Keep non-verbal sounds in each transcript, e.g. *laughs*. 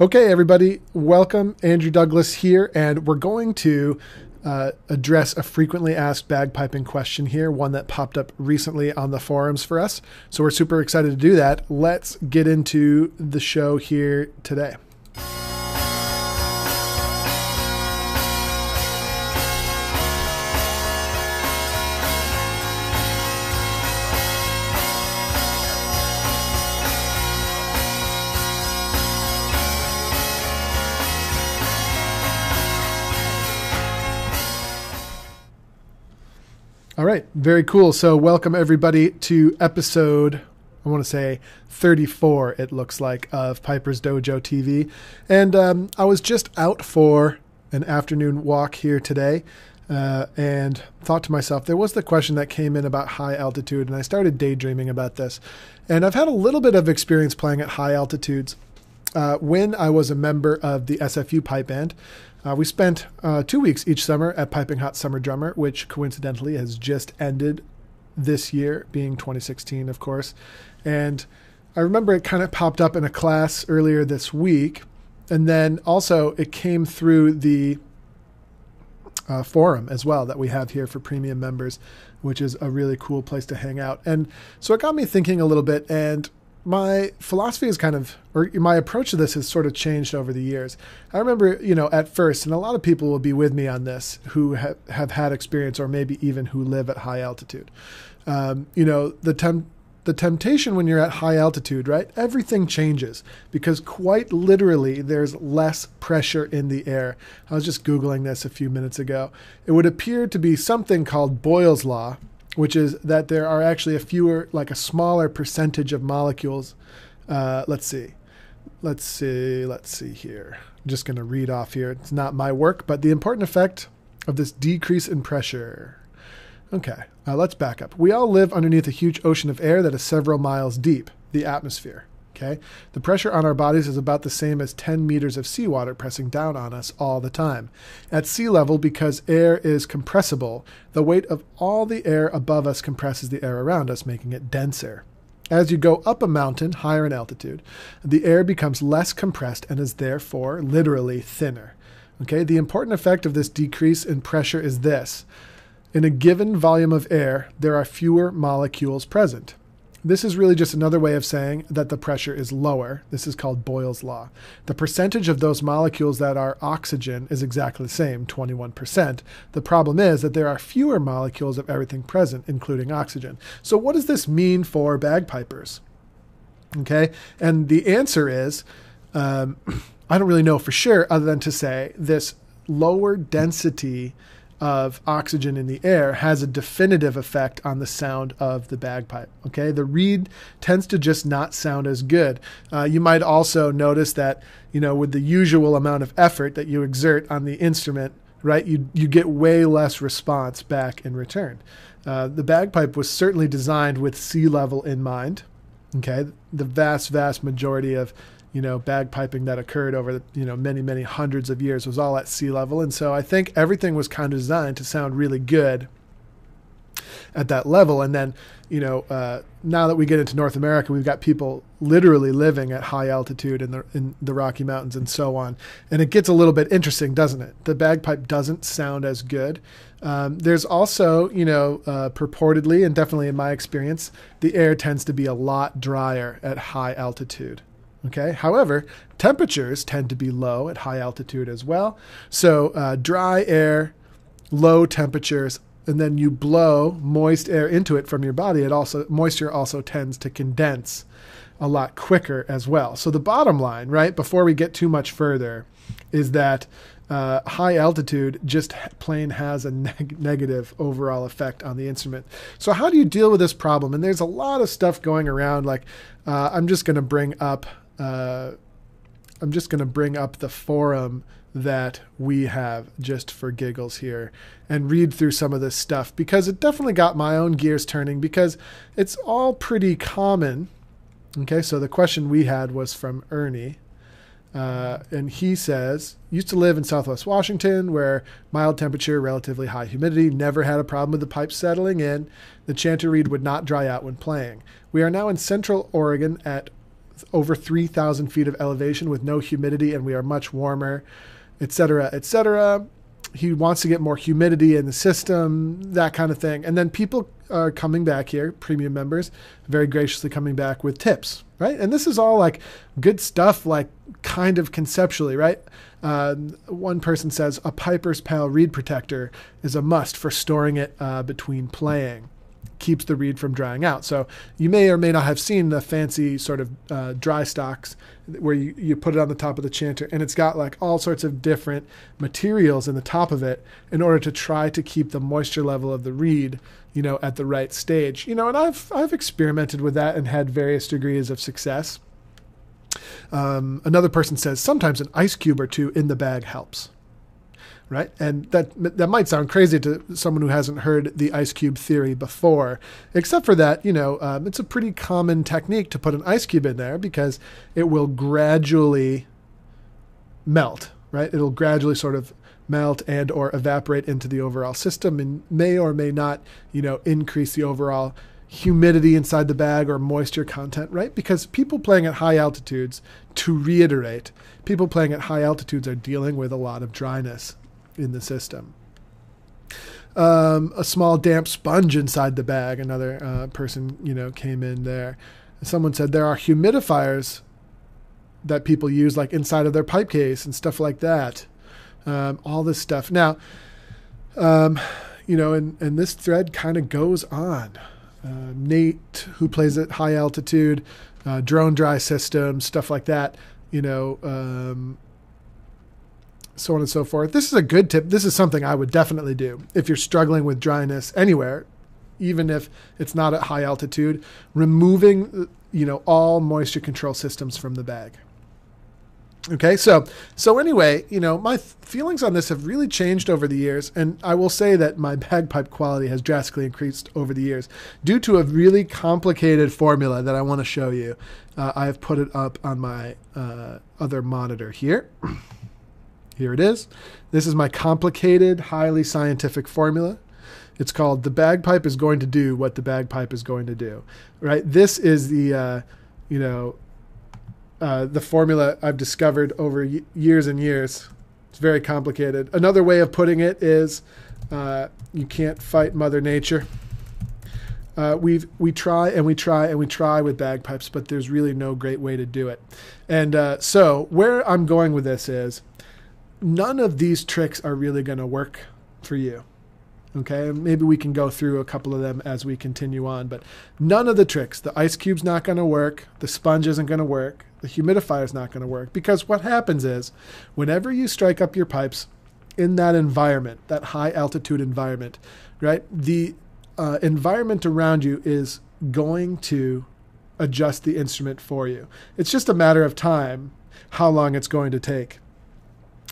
Okay, everybody, welcome. Andrew Douglas here, and we're going to uh, address a frequently asked bagpiping question here, one that popped up recently on the forums for us. So we're super excited to do that. Let's get into the show here today. All right, very cool. So, welcome everybody to episode, I want to say 34, it looks like, of Piper's Dojo TV. And um, I was just out for an afternoon walk here today uh, and thought to myself, there was the question that came in about high altitude, and I started daydreaming about this. And I've had a little bit of experience playing at high altitudes. Uh, when I was a member of the SFU pipe band, uh, we spent uh, two weeks each summer at Piping Hot Summer Drummer, which coincidentally has just ended this year, being 2016, of course. And I remember it kind of popped up in a class earlier this week. And then also it came through the uh, forum as well that we have here for premium members, which is a really cool place to hang out. And so it got me thinking a little bit. And my philosophy is kind of, or my approach to this has sort of changed over the years. I remember, you know, at first, and a lot of people will be with me on this who have, have had experience or maybe even who live at high altitude. Um, you know, the temp- the temptation when you're at high altitude, right? Everything changes because quite literally there's less pressure in the air. I was just Googling this a few minutes ago. It would appear to be something called Boyle's Law, which is that there are actually a fewer, like a smaller percentage of molecules. Uh, let's see. Let's see. Let's see here. I'm just going to read off here. It's not my work, but the important effect of this decrease in pressure. Okay, uh, let's back up. We all live underneath a huge ocean of air that is several miles deep, the atmosphere. Okay. The pressure on our bodies is about the same as 10 meters of seawater pressing down on us all the time. At sea level, because air is compressible, the weight of all the air above us compresses the air around us, making it denser. As you go up a mountain higher in altitude, the air becomes less compressed and is therefore literally thinner. Okay, the important effect of this decrease in pressure is this. In a given volume of air, there are fewer molecules present. This is really just another way of saying that the pressure is lower. This is called Boyle's law. The percentage of those molecules that are oxygen is exactly the same, 21%. The problem is that there are fewer molecules of everything present, including oxygen. So, what does this mean for bagpipers? Okay, and the answer is um, *clears throat* I don't really know for sure, other than to say this lower density of oxygen in the air has a definitive effect on the sound of the bagpipe. Okay, the reed tends to just not sound as good. Uh, you might also notice that you know with the usual amount of effort that you exert on the instrument, right, you you get way less response back in return. Uh, the bagpipe was certainly designed with sea level in mind. Okay, the vast vast majority of you know, bagpiping that occurred over, you know, many, many hundreds of years was all at sea level. And so I think everything was kind of designed to sound really good at that level. And then, you know, uh, now that we get into North America, we've got people literally living at high altitude in the in the Rocky Mountains and so on. And it gets a little bit interesting, doesn't it? The bagpipe doesn't sound as good. Um, there's also, you know, uh, purportedly and definitely in my experience, the air tends to be a lot drier at high altitude. Okay. However, temperatures tend to be low at high altitude as well. So uh, dry air, low temperatures, and then you blow moist air into it from your body. It also moisture also tends to condense a lot quicker as well. So the bottom line, right, before we get too much further, is that uh, high altitude just plain has a neg- negative overall effect on the instrument. So how do you deal with this problem? And there's a lot of stuff going around. Like uh, I'm just going to bring up uh, I'm just going to bring up the forum that we have just for giggles here and read through some of this stuff because it definitely got my own gears turning because it's all pretty common. Okay, so the question we had was from Ernie. Uh, and he says, used to live in southwest Washington where mild temperature, relatively high humidity, never had a problem with the pipes settling in. The chanter reed would not dry out when playing. We are now in central Oregon at over 3,000 feet of elevation with no humidity, and we are much warmer, etc., etc. He wants to get more humidity in the system, that kind of thing. And then people are coming back here, premium members, very graciously coming back with tips, right? And this is all like good stuff, like kind of conceptually, right? Uh, one person says a Piper's Pal reed protector is a must for storing it uh, between playing keeps the reed from drying out. So you may or may not have seen the fancy sort of uh, dry stocks where you, you put it on the top of the chanter and it's got like all sorts of different materials in the top of it in order to try to keep the moisture level of the reed you know at the right stage. You know and i've i've experimented with that and had various degrees of success. Um, another person says sometimes an ice cube or two in the bag helps right? And that that might sound crazy to someone who hasn't heard the ice cube theory before, except for that, you know, um, it's a pretty common technique to put an ice cube in there because it will gradually melt, right? It'll gradually sort of melt and or evaporate into the overall system and may or may not, you know, increase the overall humidity inside the bag or moisture content, right? Because people playing at high altitudes, to reiterate, people playing at high altitudes are dealing with a lot of dryness in the system. Um, a small damp sponge inside the bag. Another uh, person, you know, came in there. Someone said there are humidifiers that people use, like inside of their pipe case and stuff like that. Um, all this stuff. Now, um, you know, and, and this thread kind of goes on. Uh, Nate, who plays at high altitude, uh, drone dry systems, stuff like that. You know, um, so on and so forth. This is a good tip. This is something I would definitely do if you're struggling with dryness anywhere, even if it's not at high altitude. Removing, you know, all moisture control systems from the bag. Okay, so so anyway, you know, my feelings on this have really changed over the years, and I will say that my *laughs* bagpipe quality has drastically increased over the years due to a really complicated formula that I want to show you. Uh, I have put it up on my uh, other monitor here. *clears throat* Here it is. This is my complicated, highly scientific formula. It's called the bagpipe is going to do what the bagpipe is going to do. Right? This is the uh, you know uh, the formula I've discovered over y- years and years. It's very complicated. Another way of putting it is uh, you can't fight Mother Nature. Uh, we we try and we try and we try with bagpipes, but there's really no great way to do it. And uh, so where I'm going with this is none of these tricks are really going to work for you. Okay, maybe we can go through a couple of them as we continue on, but none of the tricks, the ice cube's not going to work, the sponge isn't going to work, the humidifier's not going to work because what happens is whenever you strike up your pipes in that environment, that high altitude environment, right? The uh, environment around you is going to adjust the instrument for you. It's just a matter of time how long it's going to take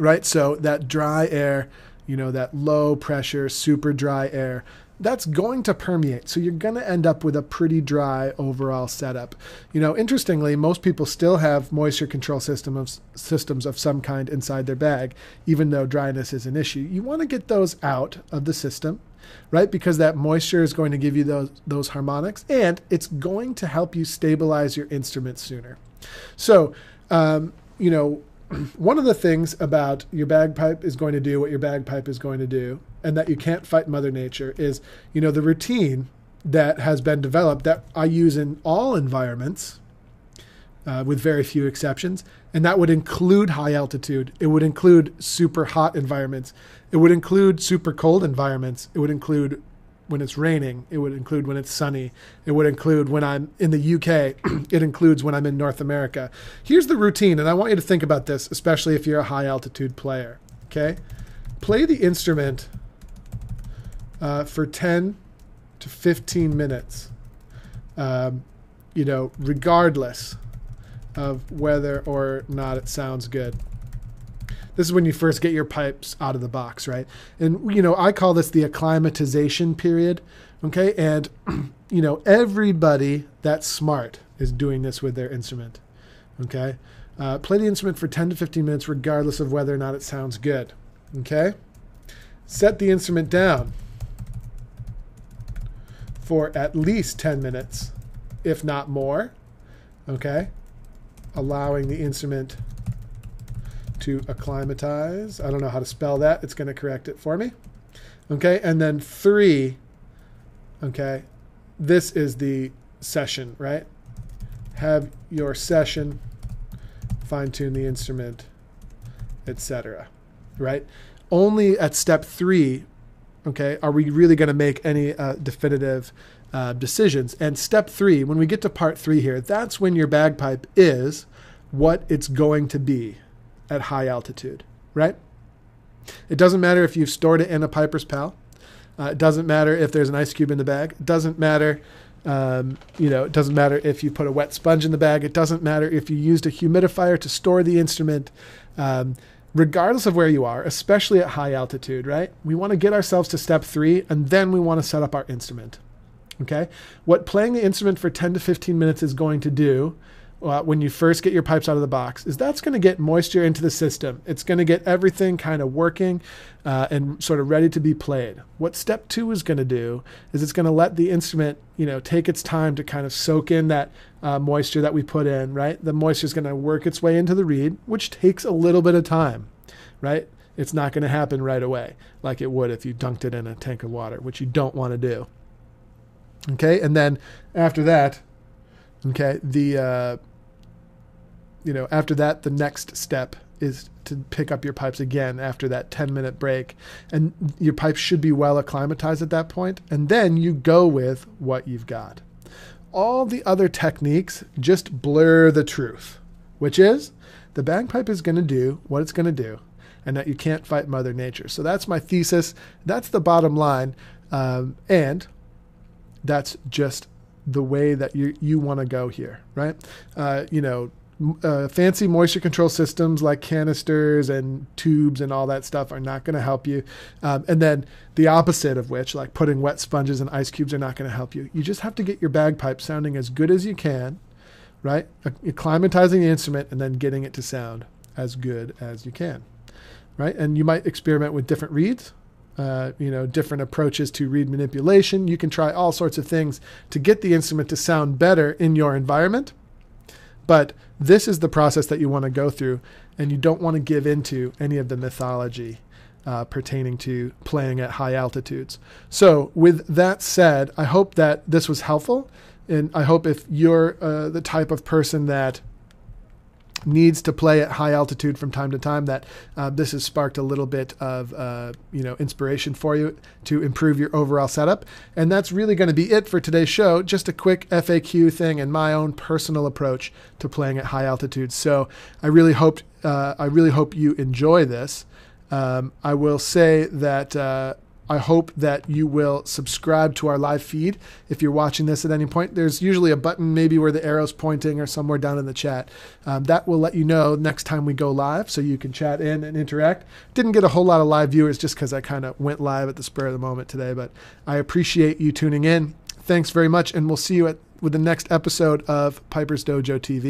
right? So that dry air, you know, that low pressure, super dry air, that's going to permeate. So you're going to end up with a pretty dry overall setup. You know, interestingly, most people still have moisture control system of, systems of some kind inside their bag, even though dryness is an issue. You want to get those out of the system, right? Because that moisture is going to give you those, those harmonics and it's going to help you stabilize your instrument sooner. So, um, you know, one of the things about your bagpipe is going to do what your bagpipe is going to do, and that you can't fight Mother Nature is, you know, the routine that has been developed that I use in all environments, uh, with very few exceptions, and that would include high altitude. It would include super hot environments. It would include super cold environments. It would include when it's raining. It would include when it's sunny. It would include when I'm in the UK. *clears throat* it includes when I'm in North America. Here's the routine, and I want you to think about this, especially if you're a high altitude player. Okay? Play the instrument uh, for 10 to 15 minutes, um, you know, regardless of whether or not it sounds good. This is when you first get your pipes out of the box, right? And you know, I call this the acclimatization period. Okay, and *clears throat* you know, everybody that's smart is doing this with their instrument. Okay, uh, play the instrument for 10 to 15 minutes, regardless of whether or not it sounds good. Okay, set the instrument down for at least 10 minutes, if not more. Okay, allowing the instrument to acclimatize. I don't know how to spell that. It's going to correct it for me. Okay, and then three, okay, this is the session, right? Have your session fine tune the instrument, etc. Right? Only at step three, okay, are we really going to make any uh, definitive uh, decisions. And step three, when we get to part three here, that's when your bagpipe is what it's going to be at high altitude, right? It doesn't matter if you've stored it in a Piper's Pal. Uh, it doesn't matter if there's an ice cube in the bag. It doesn't matter, um, you know, it doesn't matter if you put a wet sponge in the bag. It doesn't matter if you used a humidifier to store the instrument. Um, regardless of where you are, especially at high altitude, right? We want to get ourselves to step three and then we want to set up our instrument. Okay? What playing the instrument for 10 to 15 minutes is going to do uh, when you first get your pipes out of the box is that's going to get moisture into the system. It's going to get everything kind of working uh, and sort of ready to be played. What step two is going to do is it's going to let the instrument, you know, take its time to kind of soak in that uh, moisture that we put in. Right, the moisture is going to work its way into the reed, which takes a little bit of time. Right, it's not going to happen right away like it would if you dunked it in a tank of water, which you don't want to do. Okay, and then after that, okay, the uh, you know after that the next step is to pick up your pipes again after that 10 minute break. And your pipes should be well acclimatized at that point and then you go with what you've got. All the other techniques just blur the truth which is the bagpipe is going to do what it's going to do and that you can't fight mother nature. So that's my thesis. That's the bottom line. Um, and that's just the way that you you want to go here, right? Uh, you know, uh, fancy moisture control systems like canisters and tubes and all that stuff are not going to help you. Um, and then the opposite of which, like putting wet sponges and ice cubes, are not going to help you. You just have to get your bagpipe sounding as good as you can, right? Acclimatizing the instrument and then getting it to sound as good as you can, right? And you might experiment with different reeds uh, you know, different approaches to reed manipulation. You can try all sorts of things to get the instrument to sound better in your environment. But this is the process that you want to go through, and you don't want to give into any of the mythology uh, pertaining to playing at high altitudes. So, with that said, I hope that this was helpful. And I hope if you're uh, the type of person that needs to play at high altitude from time to time that uh, this has sparked a little bit of uh, you know inspiration for you to improve your overall setup. And that's really going to be it for today's show. Just a quick faq thing and my own personal approach to playing at high altitude. So i really hope uh, i really hope you enjoy this. Um, i will say that uh, I hope that you will subscribe to our live feed. If you're watching this at any point, there's usually a button maybe where the arrow's pointing or somewhere down in the chat. Um, that will let you know next time we go live so you can chat in and interact. Didn't get a whole lot of live viewers just because I kind of went live at the spur of the moment today, but I appreciate you tuning in. Thanks very much, and we'll see you at with the next episode of Piper's Dojo TV.